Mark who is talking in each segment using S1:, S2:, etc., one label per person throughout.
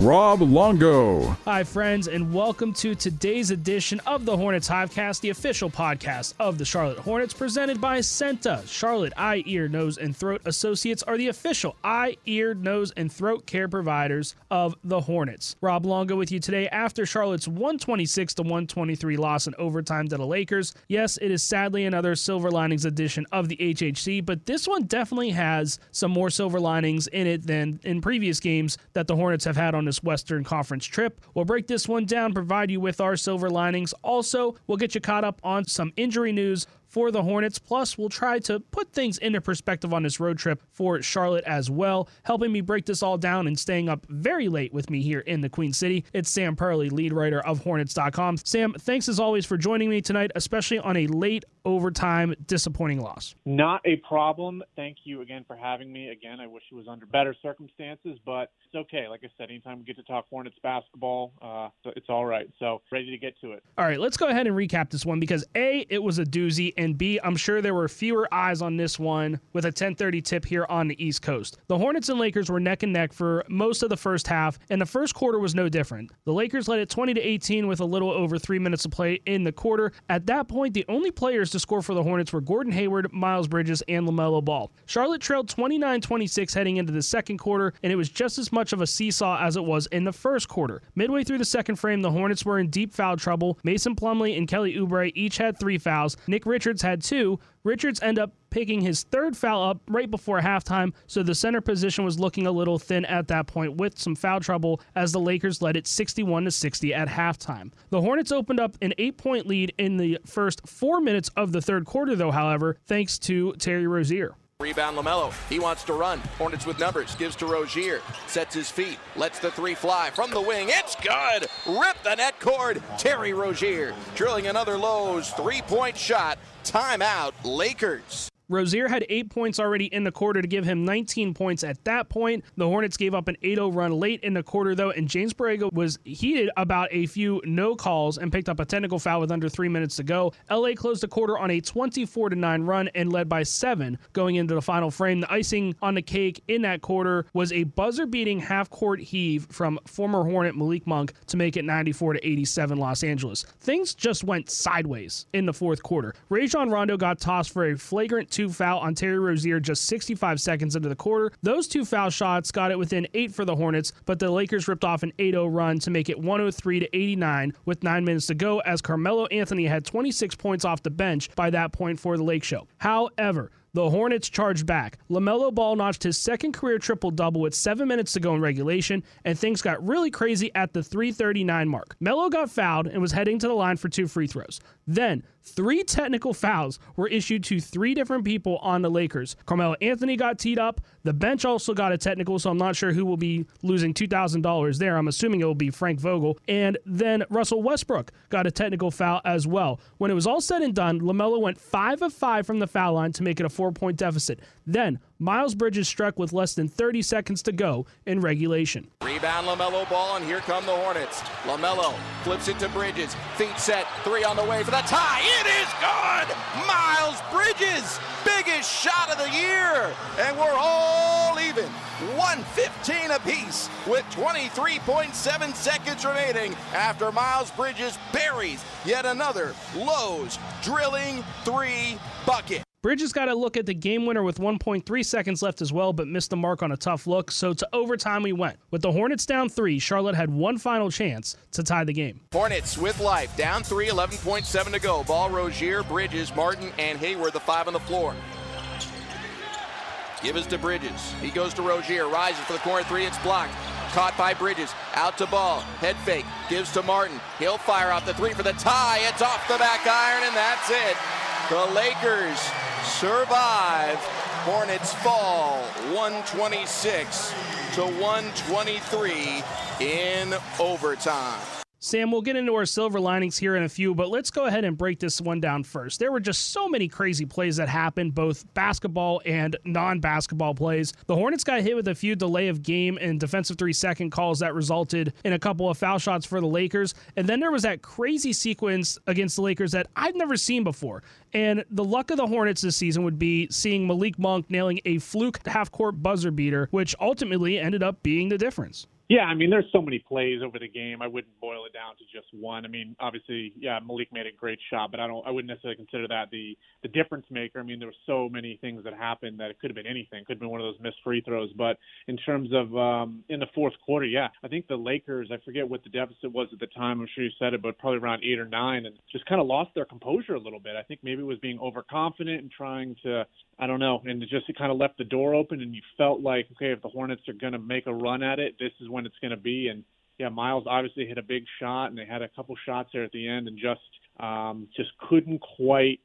S1: Rob Longo.
S2: Hi, friends, and welcome to today's edition of the Hornets Hivecast, the official podcast of the Charlotte Hornets, presented by CEENTA. Charlotte Eye, Ear, Nose, and Throat Associates are the official eye, ear, nose, and throat care providers of the Hornets. Rob Longo with you today after Charlotte's 126 to 123 loss in overtime to the Lakers. Yes, it is sadly another silver linings edition of the HHC, but this one definitely has some more silver linings in it than in previous games that the Hornets have had on this Western Conference trip. We'll break this one down, provide you with our silver linings. Also, we'll get you caught up on some injury news for the Hornets. Plus, we'll try to put things into perspective on this road trip for Charlotte as well. Helping me break this all down and staying up very late with me here in the Queen City, it's Sam Perley, lead writer of Hornets.com. Sam, thanks as always for joining me tonight, especially on a late overtime disappointing loss.
S3: Not a problem. Thank you again for having me. Again, I wish it was under better circumstances, but it's okay. Like I said, anytime we get to talk Hornets basketball, uh, it's all right. So ready to get to it.
S2: All right, let's go ahead and recap this one because A, it was a doozy, and B, I'm sure there were fewer eyes on this one with a 1030 tip here on the East Coast. The Hornets and Lakers were neck and neck for most of the first half, and the first quarter was no different. The Lakers led it 20 to 18 with a little over three minutes to play in the quarter. At that point, the only players to score for the Hornets were Gordon Hayward, Miles Bridges, and LaMelo Ball. Charlotte trailed 29 26 heading into the second quarter, and it was just as much of a seesaw as it was in the first quarter. Midway through the second frame, the Hornets were in deep foul trouble. Mason Plumlee and Kelly Oubre each had three fouls. Nick Richards had two. Richards ended up picking his third foul up right before halftime, so the center position was looking a little thin at that point with some foul trouble as the Lakers led it 61 to 60 at halftime. The Hornets opened up an 8-point lead in the first 4 minutes of the third quarter though, however, thanks to Terry Rozier.
S4: Rebound LaMelo. He wants to run. Hornets with numbers. Gives to Rozier. Sets his feet. Lets the three fly from the wing. It's good. Rip the net cord. Terry Rozier drilling another Lowe's three point shot. Timeout, Lakers.
S2: Rozier had eight points already in the quarter to give him 19 points at that point. The Hornets gave up an 8 0 run late in the quarter, though, and James Borrego was heated about a few no calls and picked up a technical foul with under three minutes to go. LA closed the quarter on a 24 9 run and led by seven going into the final frame. The icing on the cake in that quarter was a buzzer beating half court heave from former Hornet Malik Monk to make it 94 87 Los Angeles. Things just went sideways in the fourth quarter. Rajon Rondo got tossed for a flagrant two foul on Terry Rozier just 65 seconds into the quarter. Those two foul shots got it within eight for the Hornets, but the Lakers ripped off an 8-0 run to make it 103 to 89 with nine minutes to go as Carmelo Anthony had 26 points off the bench by that point for the Lake Show. However, the Hornets charged back. LaMelo Ball notched his second career triple double with seven minutes to go in regulation, and things got really crazy at the 339 mark. Melo got fouled and was heading to the line for two free throws. Then, three technical fouls were issued to three different people on the Lakers. Carmelo Anthony got teed up. The bench also got a technical, so I'm not sure who will be losing $2,000 there. I'm assuming it will be Frank Vogel. And then Russell Westbrook got a technical foul as well. When it was all said and done, LaMelo went 5 of 5 from the foul line to make it a four point deficit. Then, Miles Bridges struck with less than 30 seconds to go in regulation.
S4: Rebound LaMelo ball, and here come the Hornets. LaMelo flips it to Bridges. Feet set, three on the way for the tie. It is good! Miles Bridges, biggest shot of the year, and we're all even. 115 apiece with 23.7 seconds remaining after Miles Bridges buries yet another Lowe's drilling three bucket.
S2: Bridges got a look at the game winner with 1.3 seconds left as well, but missed the mark on a tough look. So to overtime we went. With the Hornets down three, Charlotte had one final chance to tie the game.
S4: Hornets with life, down three, 11.7 to go. Ball Rozier, Bridges, Martin, and Hayward, the five on the floor. Give us to Bridges. He goes to Rozier, rises for the corner three, it's blocked. Caught by Bridges, out to ball, head fake, gives to Martin. He'll fire out the three for the tie. It's off the back iron, and that's it. The Lakers survive. Hornets fall 126 to 123 in overtime.
S2: Sam, we'll get into our silver linings here in a few, but let's go ahead and break this one down first. There were just so many crazy plays that happened, both basketball and non basketball plays. The Hornets got hit with a few delay of game and defensive three second calls that resulted in a couple of foul shots for the Lakers. And then there was that crazy sequence against the Lakers that I've never seen before. And the luck of the Hornets this season would be seeing Malik Monk nailing a fluke half court buzzer beater, which ultimately ended up being the difference.
S3: Yeah, I mean, there's so many plays over the game. I wouldn't boil it down to just one. I mean, obviously, yeah, Malik made a great shot, but I don't, I wouldn't necessarily consider that the the difference maker. I mean, there were so many things that happened that it could have been anything. Could have been one of those missed free throws. But in terms of um, in the fourth quarter, yeah, I think the Lakers. I forget what the deficit was at the time. I'm sure you said it, but probably around eight or nine, and just kind of lost their composure a little bit. I think maybe it was being overconfident and trying to, I don't know, and it just it kind of left the door open, and you felt like, okay, if the Hornets are going to make a run at it, this is when it's going to be. And yeah, Miles obviously hit a big shot, and they had a couple shots there at the end, and just um, just couldn't quite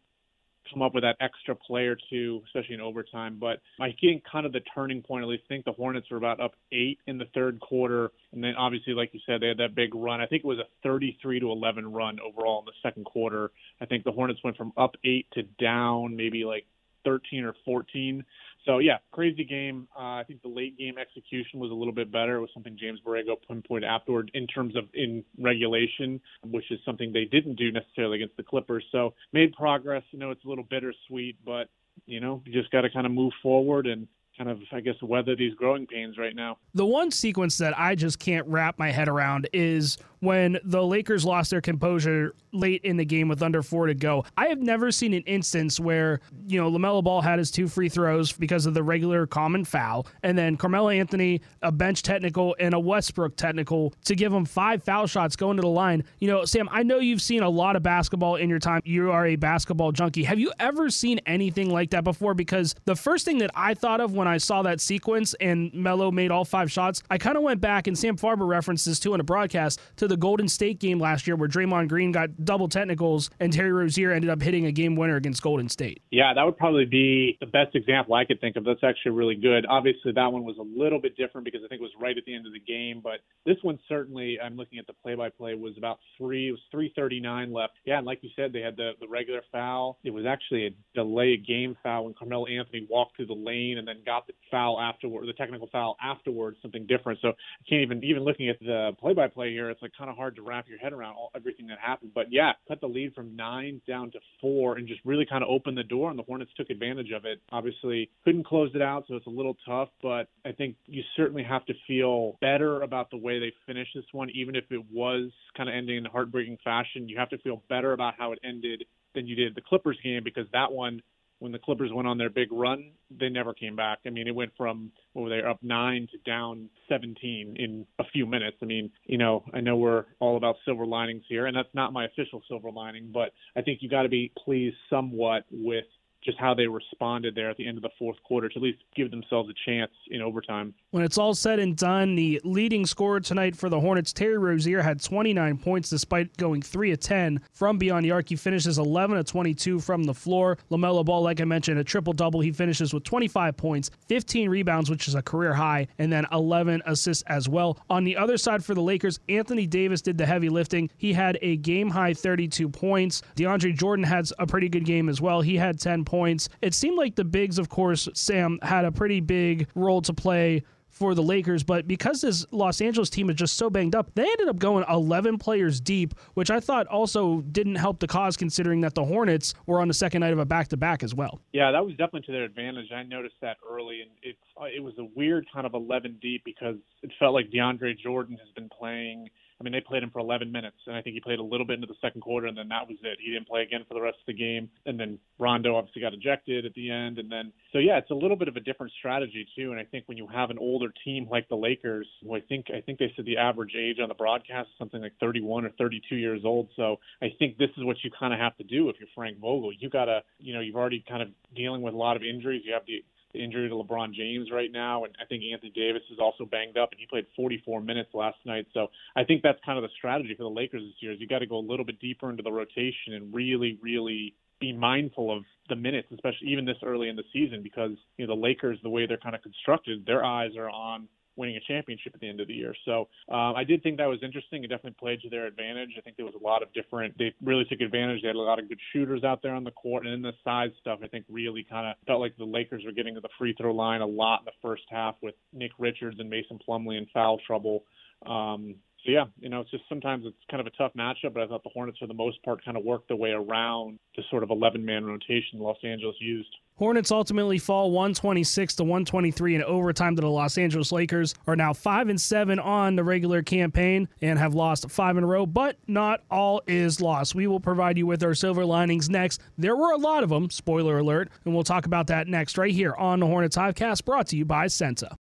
S3: come up with that extra play or two, especially in overtime. But I think kind of the turning point, at least, I think the Hornets were about up eight in the third quarter, and then obviously, like you said, they had that big run. I think it was a 33 to 11 run overall in the second quarter. I think the Hornets went from up eight to down maybe like 13 or 14. So yeah, crazy game. Uh, I think the late game execution was a little bit better. It was something James Borrego pinpointed afterward in terms of in regulation, which is something they didn't do necessarily against the Clippers. So made progress. You know, it's a little bittersweet, but you know, you just got to kind of move forward and kind of, I guess, weather these growing pains right now.
S2: The one sequence that I just can't wrap my head around is when the Lakers lost their composure late in the game with under four to go. I have never seen an instance where, you know, LaMelo Ball had his two free throws because of the regular common foul, and then Carmelo Anthony, a bench technical, and a Westbrook technical to give him five foul shots going to the line. You know, Sam, I know you've seen a lot of basketball in your time. You are a basketball junkie. Have you ever seen anything like that before? Because the first thing that I thought of when I saw that sequence and Melo made all five shots, I kind of went back, and Sam Farber references too in a broadcast, to the Golden State game last year where Draymond Green got double technicals and Terry Rozier ended up hitting a game winner against Golden State.
S3: Yeah, that would probably be the best example I could think of. That's actually really good. Obviously, that one was a little bit different because I think it was right at the end of the game, but this one certainly, I'm looking at the play-by-play, was about three. It was 3:39 left. Yeah, and like you said, they had the the regular foul. It was actually a delay game foul when Carmelo Anthony walked through the lane and then got the foul afterward, the technical foul afterwards, something different. So I can't even even looking at the play-by-play here, it's like kind of hard to wrap your head around all, everything that happened. But yeah, cut the lead from nine down to four and just really kind of opened the door, and the Hornets took advantage of it. Obviously, couldn't close it out, so it's a little tough. But I think you certainly have to feel better about the way they finished this one, even if it was kind of ending in a heartbreaking fashion. You have to feel better about how it ended than you did the Clippers game because that one when the Clippers went on their big run, they never came back. I mean, it went from what were they up nine to down 17 in a few minutes. I mean, you know, I know we're all about silver linings here, and that's not my official silver lining, but I think you got to be pleased somewhat with just how they responded there at the end of the fourth quarter to at least give themselves a chance in overtime.
S2: When it's all said and done, the leading scorer tonight for the Hornets, Terry Rozier, had 29 points despite going 3 of 10 from beyond the arc. He finishes 11 of 22 from the floor. LaMelo Ball, like I mentioned, a triple double. He finishes with 25 points, 15 rebounds, which is a career high, and then 11 assists as well. On the other side for the Lakers, Anthony Davis did the heavy lifting. He had a game high 32 points. DeAndre Jordan had a pretty good game as well. He had 10 points. It seemed like the bigs, of course, Sam, had a pretty big role to play for the Lakers, but because this Los Angeles team is just so banged up, they ended up going 11 players deep, which I thought also didn't help the cause considering that the Hornets were on the second night of a back-to-back as well.
S3: Yeah, that was definitely to their advantage. I noticed that early, and it it was a weird kind of 11 deep because it felt like DeAndre Jordan has been playing – I mean, they played him for 11 minutes, and I think he played a little bit into the second quarter, and then that was it. He didn't play again for the rest of the game, and then Rondo obviously got ejected at the end, and then so yeah, it's a little bit of a different strategy too. And I think when you have an older team like the Lakers, who I think I think they said the average age on the broadcast is something like 31 or 32 years old, so I think this is what you kind of have to do if you're Frank Vogel. You gotta, you know, you've already kind of dealing with a lot of injuries. You have the injury to LeBron James right now, and I think Anthony Davis is also banged up, and he played 44 minutes last night. So I think that's kind of the strategy for the Lakers this year. Is you got to go a little bit deeper into the rotation and really, really be mindful of the minutes, especially even this early in the season, because you know the Lakers, the way they're kind of constructed, their eyes are on winning a championship at the end of the year. So um, I did think that was interesting. It definitely played to their advantage. I think there was a lot of different. They really took advantage. They had a lot of good shooters out there on the court, and then the size stuff. I think really kind of felt like the Lakers were getting to the free throw line a lot in the first half with Nick Richards and Mason Plumlee in foul trouble. Um, so yeah, you know, it's just sometimes it's kind of a tough matchup, but I thought the Hornets for the most part kind of worked their way around the sort of 11 man rotation Los Angeles used.
S2: Hornets ultimately fall 126 to 123 in overtime to the Los Angeles Lakers. Are now 5 and 7 on the regular campaign and have lost 5 in a row, but not all is lost. We will provide you with our silver linings next. There were a lot of them, spoiler alert, and we'll talk about that next right here on the Hornets Hivecast brought to you by CEENTA.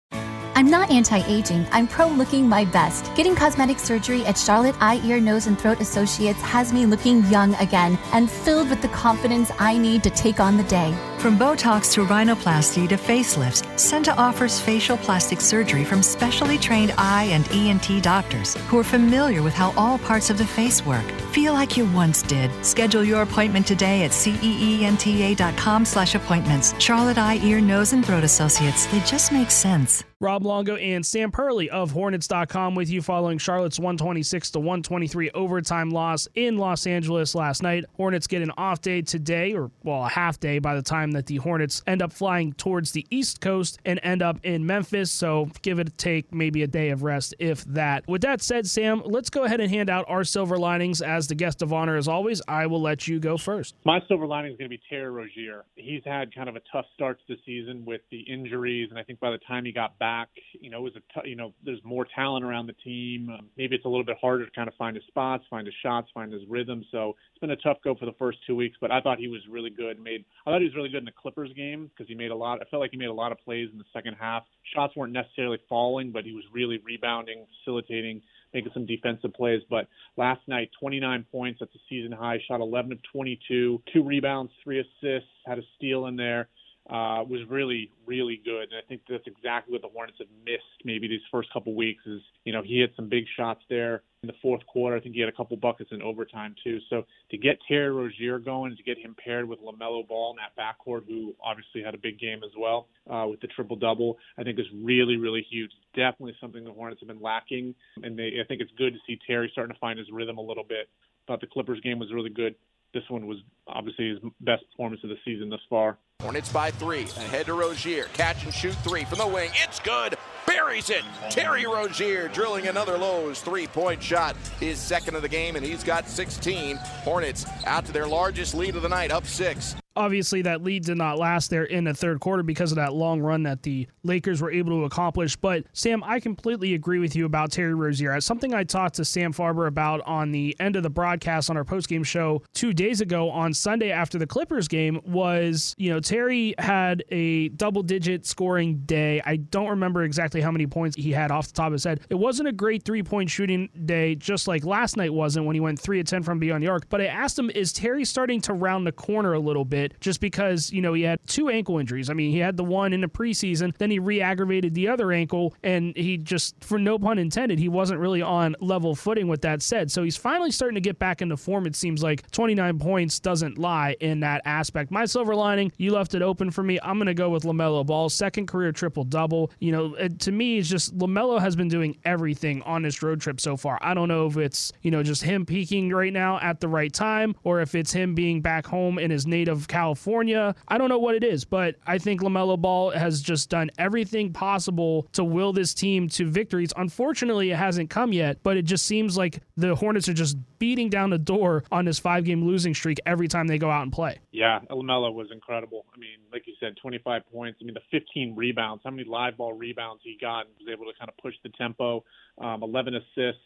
S5: I'm not anti aging, I'm pro looking my best. Getting cosmetic surgery at Charlotte Eye, Ear, Nose, and Throat Associates has me looking young again and filled with the confidence I need to take on the day.
S6: From Botox to rhinoplasty to facelifts, CEENTA offers facial plastic surgery from specially trained eye and ENT doctors who are familiar with how all parts of the face work. Feel like you once did. Schedule your appointment today at ceenta.com slash appointments. Charlotte Eye, Ear, Nose, and Throat Associates. They just make sense.
S2: Rob Longo and Sam Perley of Hornets.com with you following Charlotte's 126 to 123 overtime loss in Los Angeles last night. Hornets get an off day today, or well, a half day by the time that the Hornets end up flying towards the East Coast and end up in Memphis. So give it a take, maybe a day of rest, if that. With that said, Sam, let's go ahead and hand out our silver linings as the guest of honor. As always, I will let you go first.
S3: My silver lining is going to be Terry Rozier. He's had kind of a tough start to the season with the injuries, and I think by the time he got back. You know, it was a t- you know, there's more talent around the team. Um, maybe it's a little bit harder to kind of find his spots, find his shots, find his rhythm. So it's been a tough go for the first two weeks. But I thought he was really good. Made I thought he was really good in the Clippers game because he made a lot. I felt like he made a lot of plays in the second half. Shots weren't necessarily falling, but he was really rebounding, facilitating making some defensive plays. But last night, 29 points. That's a season high. Shot 11 of 22, two rebounds, three assists, had a steal in there uh, was really, really good. And I think that's exactly what the Hornets have missed maybe these first couple weeks is, you know, he had some big shots there in the fourth quarter. I think he had a couple buckets in overtime too. So to get Terry Rozier going, to get him paired with LaMelo Ball in that backcourt, who obviously had a big game as well uh, with the triple double, I think is really, really huge. Definitely something the Hornets have been lacking. And they, I think it's good to see Terry starting to find his rhythm a little bit. Thought the Clippers game was really good. This one was obviously his best performance of the season thus far.
S4: Hornets by three. Ahead to Rozier. Catch and shoot three from the wing. It's good. Buries it. Terry Rozier drilling another Lowe's three point shot. His second of the game, and he's got 16. Hornets out to their largest lead of the night, up six
S2: obviously that lead did not last there in the third quarter because of that long run that the Lakers were able to accomplish. But Sam, I completely agree with you about Terry Rozier. It's something I talked to Sam Farber about on the end of the broadcast on our postgame show two days ago on Sunday after the Clippers game was, you know, Terry had a double digit scoring day. I don't remember exactly how many points he had off the top of his head. It wasn't a great three point shooting day, just like last night wasn't when he went three of 10 from beyond the arc. But I asked him, is Terry starting to round the corner a little bit? Bit just because, you know, he had two ankle injuries. I mean, he had the one in the preseason, then he re aggravated the other ankle, and he just, for no pun intended, he wasn't really on level footing with that said. So he's finally starting to get back into form. It seems like 29 points doesn't lie in that aspect. My silver lining, you left it open for me. I'm going to go with LaMelo Ball, second career triple double. You know, it, to me, it's just LaMelo has been doing everything on this road trip so far. I don't know if it's, you know, just him peaking right now at the right time or if it's him being back home in his native California. I don't know what it is, but I think LaMelo Ball has just done everything possible to will this team to victories. Unfortunately, it hasn't come yet, but it just seems like the Hornets are just beating down the door on this five game losing streak every time they go out and play.
S3: Yeah, LaMelo was incredible. I mean, like you said, 25 points. I mean, the 15 rebounds, how many live ball rebounds he got and was able to kind of push the tempo, um, 11 assists.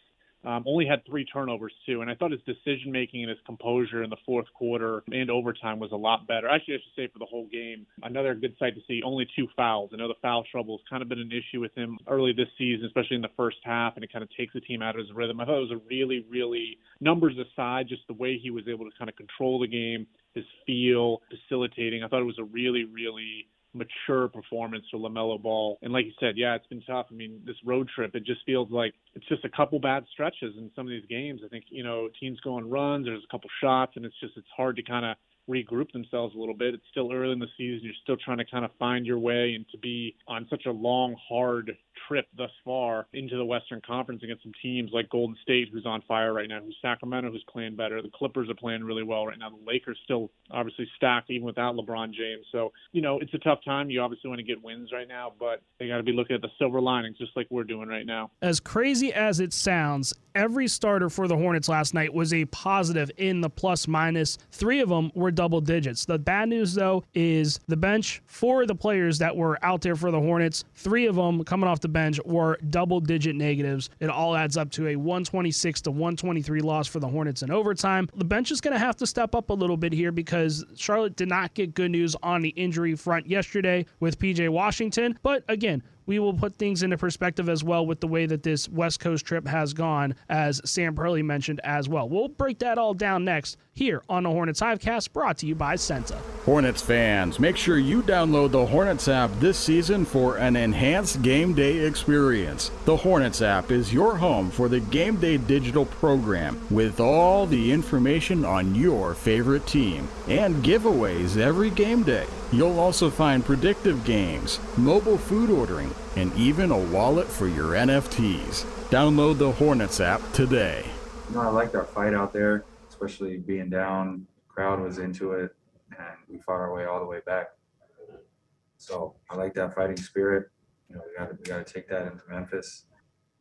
S3: Um, only had three turnovers too, and I thought his decision making and his composure in the fourth quarter and overtime was a lot better. Actually, I should say for the whole game. Another good sight to see. Only two fouls. I know the foul trouble has kind of been an issue with him early this season, especially in the first half, and it kind of takes the team out of his rhythm. I thought it was a really, really numbers aside, just the way he was able to kind of control the game, his feel, facilitating. I thought it was a really, really mature performance for LaMelo Ball. And like you said, yeah, it's been tough. I mean, this road trip, it just feels like it's just a couple bad stretches in some of these games. I think, you know, teams go on runs, there's a couple shots, and it's just, it's hard to kind of regroup themselves a little bit. It's still early in the season. You're still trying to kind of find your way and to be on such a long, hard trip thus far into the Western Conference against some teams like Golden State, who's on fire right now, who's Sacramento, who's playing better. The Clippers are playing really well right now. The Lakers still obviously stacked even without LeBron James. So, you know, it's a tough time. You obviously want to get wins right now, but they got to be looking at the silver linings just like we're doing right now.
S2: As crazy as it sounds, every starter for the Hornets last night was a positive in the plus minus. Three of them were double digits. The bad news, though, is the bench, four of the players that were out there for the Hornets, three of them coming off the bench were double digit negatives. It all adds up to a 126 to 123 loss for the Hornets in overtime. The bench is going to have to step up a little bit here because Charlotte did not get good news on the injury front yesterday with PJ Washington. But again, we will put things into perspective as well with the way that this West Coast trip has gone, as Sam Perley mentioned as well. We'll break that all down next here on the Hornets Hivecast, brought to you by CEENTA.
S1: Hornets fans, make sure you download the Hornets app this season for an enhanced game day experience. The Hornets app is your home for the game day digital program with all the information on your favorite team and giveaways every game day. You'll also find predictive games, mobile food ordering, and even a wallet for your NFTs. Download the Hornets app today.
S7: No, I liked our fight out there, especially being down. Crowd was into it, and we fought our way all the way back. So I like that fighting spirit. You know, we got we to take that into Memphis.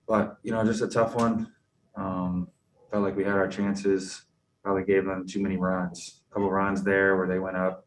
S7: But you know, just a tough one. Um, felt like we had our chances. Probably gave them too many runs. A couple runs there where they went up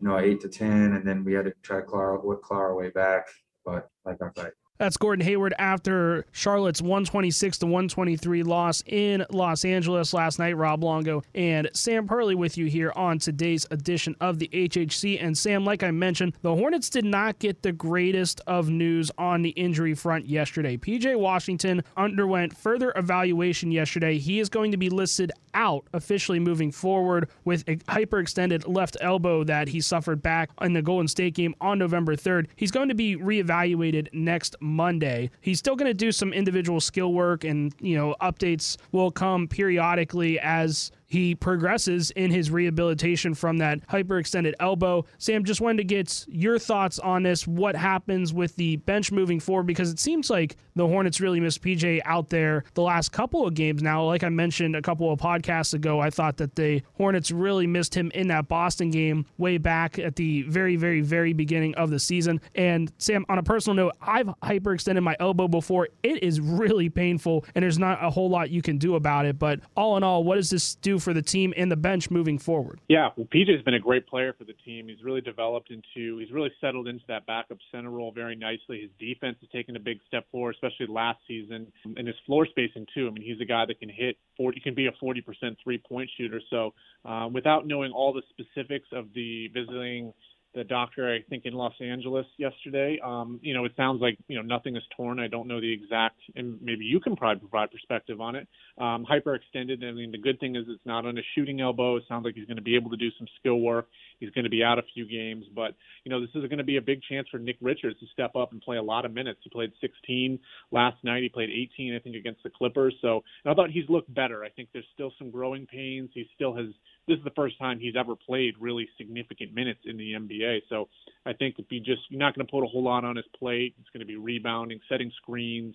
S7: you know, eight to ten, and then we had to try to claw, claw our way back. But like I fight.
S2: That's Gordon Hayward after Charlotte's 126 to 123 loss in Los Angeles last night. Rob Longo and Sam Perley with you here on today's edition of the HHC. And Sam, like I mentioned, the Hornets did not get the greatest of news on the injury front yesterday. PJ Washington underwent further evaluation yesterday. He is going to be listed out officially moving forward with a hyperextended left elbow that he suffered back in the Golden State game on November 3rd. He's going to be reevaluated next Monday. He's still going to do some individual skill work, and you know updates will come periodically as he progresses in his rehabilitation from that hyperextended elbow. Sam, just wanted to get your thoughts on this. What happens with the bench moving forward? Because it seems like the Hornets really missed PJ out there the last couple of games now. Like I mentioned a couple of podcasts ago, I thought that the Hornets really missed him in that Boston game way back at the very, very, very beginning of the season. And Sam, on a personal note, I've hyperextended my elbow before. It is really painful, and there's not a whole lot you can do about it. But all in all, what does this do for the team and the bench moving forward?
S3: Yeah, well, PJ's been a great player for the team. He's really developed into, he's really settled into that backup center role very nicely. His defense has taken a big step forward, especially last season, and his floor spacing too. I mean, he's a guy that can hit 40, can be a 40% three point shooter. So, uh, without knowing all the specifics of the visiting the doctor, I think, in Los Angeles yesterday. Um, you know, it sounds like you know nothing is torn. I don't know the exact, and maybe you can probably provide perspective on it. Um, hyperextended. I mean, the good thing is it's not on a shooting elbow. It sounds like he's going to be able to do some skill work. He's going to be out a few games, but you know, this is going to be a big chance for Nick Richards to step up and play a lot of minutes. He played 16 last night. He played 18, I think, against the Clippers. So I thought he's looked better. I think there's still some growing pains. He still has this is the first time he's ever played really significant minutes in the NBA. So I think if you just you're not going to put a whole lot on his plate, it's going to be rebounding, setting screens,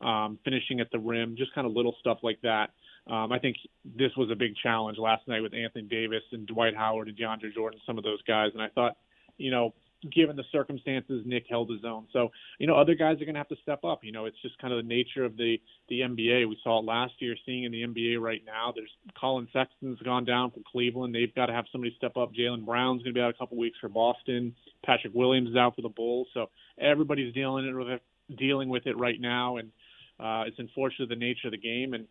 S3: um, finishing at the rim, just kind of little stuff like that. Um, I think this was a big challenge last night with Anthony Davis and Dwight Howard and DeAndre Jordan, some of those guys. And I thought, you know, given the circumstances, Nick held his own. So, you know, other guys are going to have to step up. You know, it's just kind of the nature of the the NBA. We saw it last year, seeing in the NBA right now. There's Collin Sexton's gone down for Cleveland. They've got to have somebody step up. Jaylen Brown's going to be out a couple weeks for Boston. Patrick Williams is out for the Bulls. So everybody's dealing it with it, dealing with it right now, and uh, it's unfortunate the nature of the game. And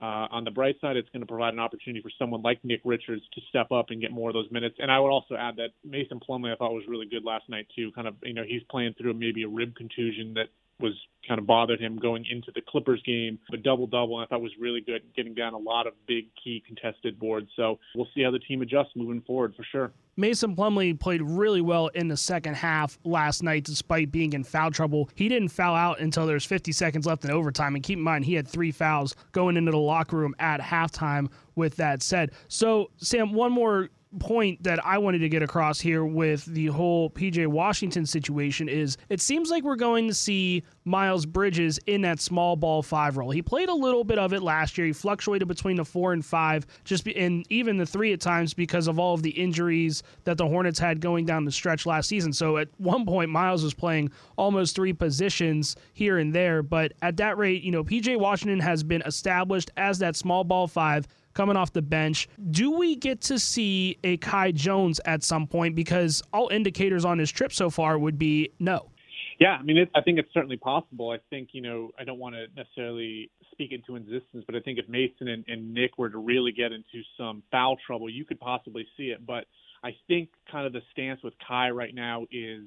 S3: uh, on the bright side, it's going to provide an opportunity for someone like Nick Richards to step up and get more of those minutes. And I would also add that Mason Plumlee I thought was really good last night too. Kind of, you know, he's playing through maybe a rib contusion that was kind of bothered him going into the Clippers game. But double double, I thought was really good, getting down a lot of big key contested boards. So we'll see how the team adjusts moving forward for sure.
S2: Mason Plumlee played really well in the second half last night, despite being in foul trouble. He didn't foul out until there's 50 seconds left in overtime. And keep in mind, he had three fouls going into the locker room at halftime. With that said, so Sam, one more point that I wanted to get across here with the whole PJ Washington situation is it seems like we're going to see Miles Bridges in that small ball five role. He played a little bit of it last year. He fluctuated between the four and five, just be, and even the three at times because of all of the injuries that the Hornets had going down the stretch last season. So at one point, Miles was playing almost three positions here and there. But at that rate, you know, PJ Washington has been established as that small ball five coming off the bench. Do we get to see a Kai Jones at some point? Because all indicators on his trip so far would be no.
S3: Yeah, I mean, it, I think it's certainly possible. I think, you know, I don't want to necessarily speak into existence, but I think if Mason and, and Nick were to really get into some foul trouble, you could possibly see it. But I think kind of the stance with Kai right now is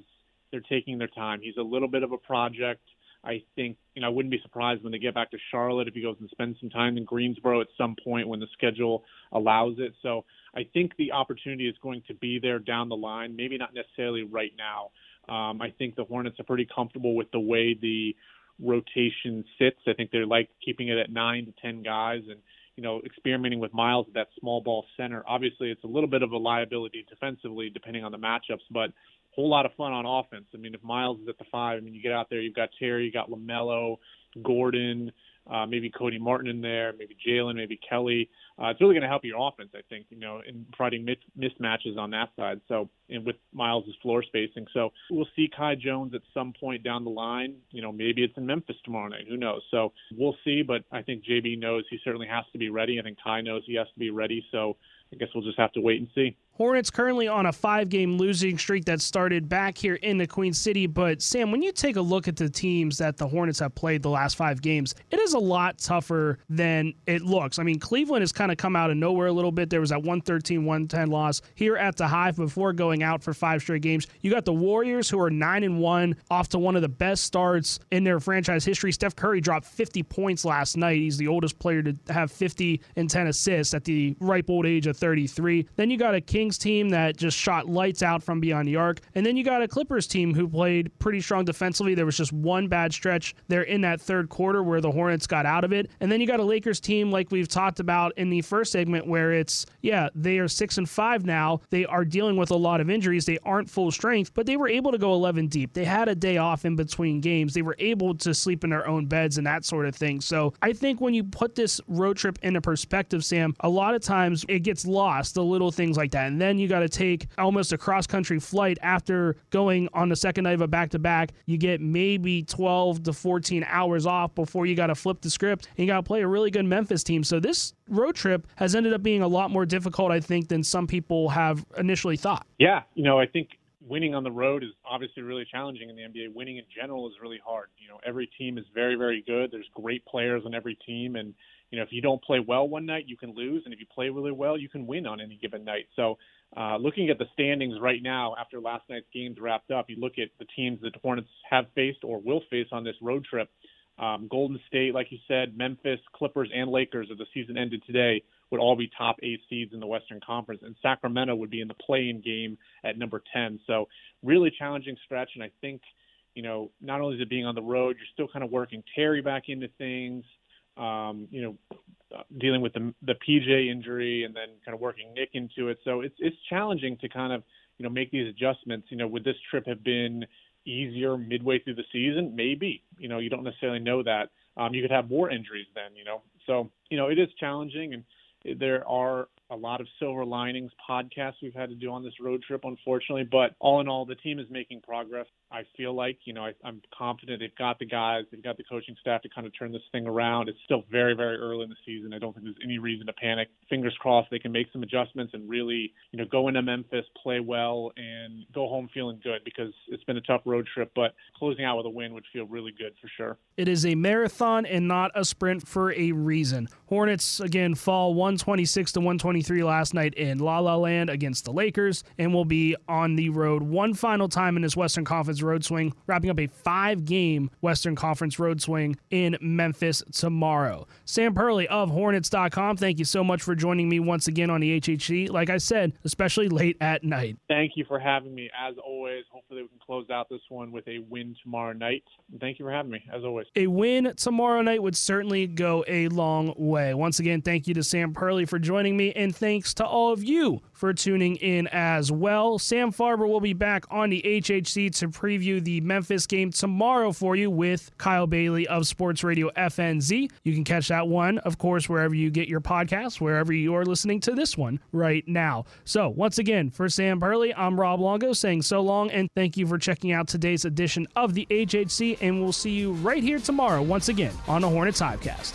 S3: they're taking their time. He's a little bit of a project. I think, you know, I wouldn't be surprised when they get back to Charlotte if he goes and spends some time in Greensboro at some point when the schedule allows it. So I think the opportunity is going to be there down the line, maybe not necessarily right now. Um, I think the Hornets are pretty comfortable with the way the rotation sits. I think they're like keeping it at nine to ten guys and you know experimenting with Miles at that small ball center. Obviously, it's a little bit of a liability defensively depending on the matchups, but whole lot of fun on offense. I mean, if Miles is at the five, I mean, you get out there, you've got Terry, you got LaMelo, Gordon, uh, maybe Cody Martin in there, maybe Jalen, maybe Kelly. Uh, it's really going to help your offense, I think, you know, in providing mis- mismatches on that side. So, and with Miles' floor spacing. So we'll see Kai Jones at some point down the line. You know, maybe it's in Memphis tomorrow night. Who knows? So we'll see. But I think JB knows he certainly has to be ready. I think Kai knows he has to be ready. So I guess we'll just have to wait and see.
S2: Hornets currently on a five game losing streak that started back here in the Queen City. But, Sam, when you take a look at the teams that the Hornets have played the last five games, it is a lot tougher than it looks. I mean, Cleveland has kind of come out of nowhere a little bit. There was that 113 110 loss here at the Hive before going out for five straight games. You got the Warriors, who are 9 and 1, off to one of the best starts in their franchise history. Steph Curry dropped 50 points last night. He's the oldest player to have 50 and 10 assists at the ripe old age of 33. Then you got a King Kings team that just shot lights out from beyond the arc. And then you got a Clippers team who played pretty strong defensively. There was just one bad stretch there in that third quarter where the Hornets got out of it. And then you got a Lakers team like we've talked about in the first segment where it's, yeah, they are six and five now. They are dealing with a lot of injuries. They aren't full strength, but they were able to go 11 deep. They had a day off in between games. They were able to sleep in their own beds and that sort of thing. So I think when you put this road trip into perspective, Sam, a lot of times it gets lost, the little things like that. And then you got to take almost a cross country flight after going on the second night of a back to back. You get maybe 12 to 14 hours off before you got to flip the script and you got to play a really good Memphis team. So this road trip has ended up being a lot more difficult, I think, than some people have initially thought.
S3: Yeah, you know, I think winning on the road is obviously really challenging in the NBA. Winning in general is really hard. You know, every team is very, very good. There's great players on every team, and you know, if you don't play well one night, you can lose, and if you play really well, you can win on any given night. So uh, looking at the standings right now after last night's games wrapped up, you look at the teams that the Hornets have faced or will face on this road trip. Um, Golden State, like you said, Memphis, Clippers, and Lakers, if the season ended today, would all be top eight seeds in the Western Conference, and Sacramento would be in the play-in game at number 10. So, really challenging stretch, and I think, you know, not only is it being on the road, you're still kind of working Terry back into things. Um, you know, dealing with the the PJ injury and then kind of working Nick into it. So it's it's challenging to kind of you know make these adjustments. You know, would this trip have been easier midway through the season? Maybe. You know, you don't necessarily know that. Um, you could have more injuries then. You know, so you know it is challenging, and there are a lot of silver linings podcasts we've had to do on this road trip, unfortunately. But all in all, the team is making progress. I feel like, you know, I, I'm confident they've got the guys, they've got the coaching staff to kind of turn this thing around. It's still very, very early in the season. I don't think there's any reason to panic. Fingers crossed they can make some adjustments and really, you know, go into Memphis, play well, and go home feeling good because it's been a tough road trip. But closing out with a win would feel really good for sure.
S2: It is a marathon and not a sprint for a reason. Hornets again fall 126 to 123 last night in La La Land against the Lakers, and will be on the road one final time in this Western Conference road swing, wrapping up a five game Western Conference road swing in Memphis tomorrow. Sam Perley of Hornets.com, thank you so much for joining me once again on the HHC. Like I said, especially late at night.
S3: Thank you for having me. As always, hopefully we can close out this one with a win tomorrow night. Thank you for having me, as always.
S2: A win tomorrow night would certainly go a long way. Once again, thank you to Sam Perley for joining me, and thanks to all of you for tuning in as well. Sam Farber will be back on the HHC to preview the Memphis game tomorrow for you with Kyle Bailey of Sports Radio FNZ. You can catch that one, of course, wherever you get your podcasts, wherever you are listening to this one right now. So, once again, for Sam Perley, I'm Rob Longo saying so long and thank you for checking out today's edition of the HHC, and we'll see you right here tomorrow once again on the Hornets Hivecast.